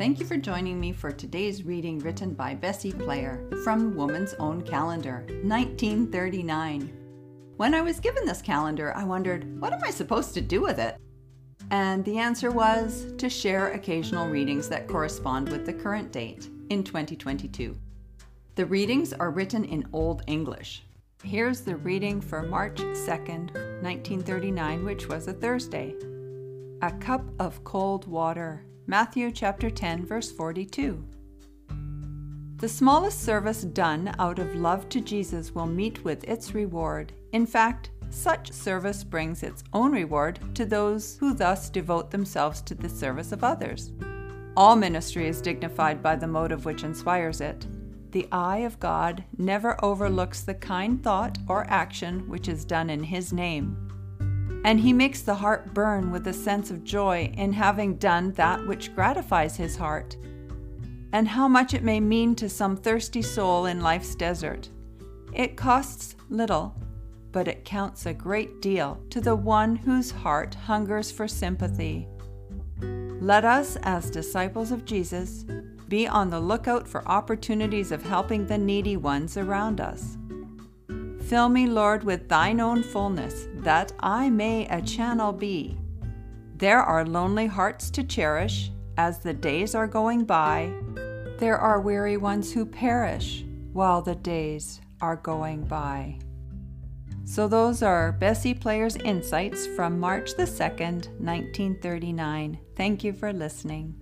Thank you for joining me for today's reading written by Bessie Player from Woman's Own Calendar, 1939. When I was given this calendar, I wondered, what am I supposed to do with it? And the answer was to share occasional readings that correspond with the current date in 2022. The readings are written in Old English. Here's the reading for March 2nd, 1939, which was a Thursday. A cup of cold water. Matthew chapter 10 verse 42. The smallest service done out of love to Jesus will meet with its reward. In fact, such service brings its own reward to those who thus devote themselves to the service of others. All ministry is dignified by the motive which inspires it. The eye of God never overlooks the kind thought or action which is done in His name and he makes the heart burn with a sense of joy in having done that which gratifies his heart. And how much it may mean to some thirsty soul in life's desert. It costs little, but it counts a great deal to the one whose heart hungers for sympathy. Let us, as disciples of Jesus, be on the lookout for opportunities of helping the needy ones around us. Fill me, Lord, with thine own fullness, that I may a channel be. There are lonely hearts to cherish as the days are going by. There are weary ones who perish while the days are going by. So, those are Bessie Player's insights from March the 2nd, 1939. Thank you for listening.